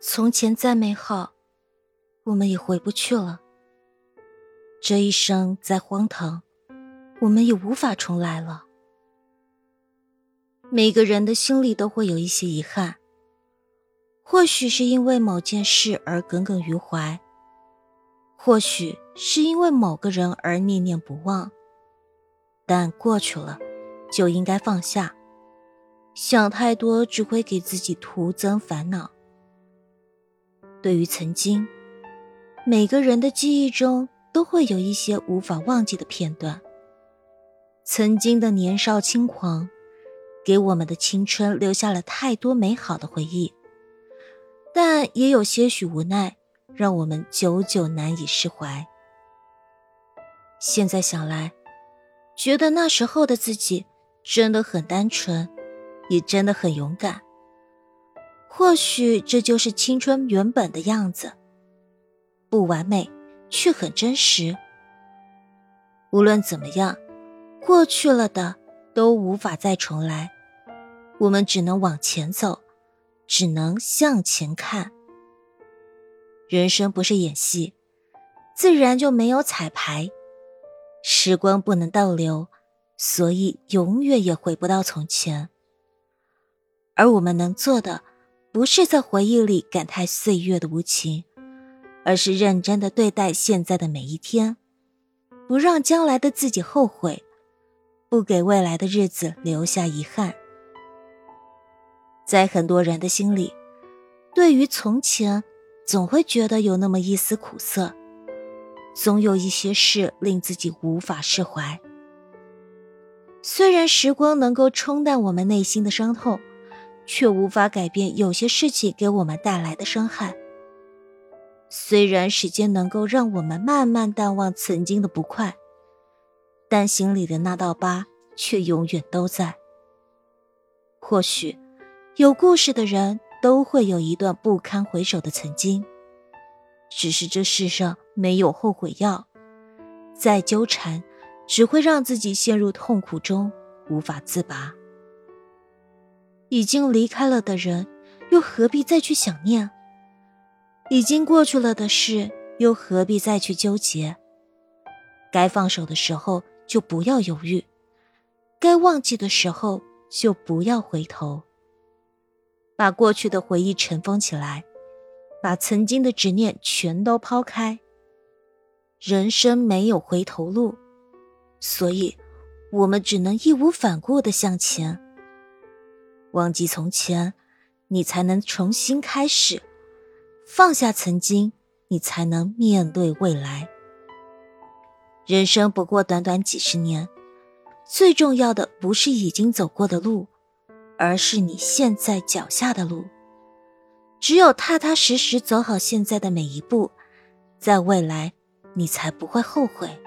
从前再美好，我们也回不去了。这一生再荒唐，我们也无法重来了。每个人的心里都会有一些遗憾，或许是因为某件事而耿耿于怀，或许是因为某个人而念念不忘。但过去了，就应该放下。想太多只会给自己徒增烦恼。对于曾经，每个人的记忆中都会有一些无法忘记的片段。曾经的年少轻狂，给我们的青春留下了太多美好的回忆，但也有些许无奈，让我们久久难以释怀。现在想来，觉得那时候的自己真的很单纯。也真的很勇敢。或许这就是青春原本的样子，不完美，却很真实。无论怎么样，过去了的都无法再重来，我们只能往前走，只能向前看。人生不是演戏，自然就没有彩排。时光不能倒流，所以永远也回不到从前。而我们能做的，不是在回忆里感叹岁月的无情，而是认真的对待现在的每一天，不让将来的自己后悔，不给未来的日子留下遗憾。在很多人的心里，对于从前，总会觉得有那么一丝苦涩，总有一些事令自己无法释怀。虽然时光能够冲淡我们内心的伤痛。却无法改变有些事情给我们带来的伤害。虽然时间能够让我们慢慢淡忘曾经的不快，但心里的那道疤却永远都在。或许，有故事的人都会有一段不堪回首的曾经，只是这世上没有后悔药，再纠缠只会让自己陷入痛苦中无法自拔。已经离开了的人，又何必再去想念？已经过去了的事，又何必再去纠结？该放手的时候就不要犹豫，该忘记的时候就不要回头。把过去的回忆尘封起来，把曾经的执念全都抛开。人生没有回头路，所以，我们只能义无反顾的向前。忘记从前，你才能重新开始；放下曾经，你才能面对未来。人生不过短短几十年，最重要的不是已经走过的路，而是你现在脚下的路。只有踏踏实实走好现在的每一步，在未来，你才不会后悔。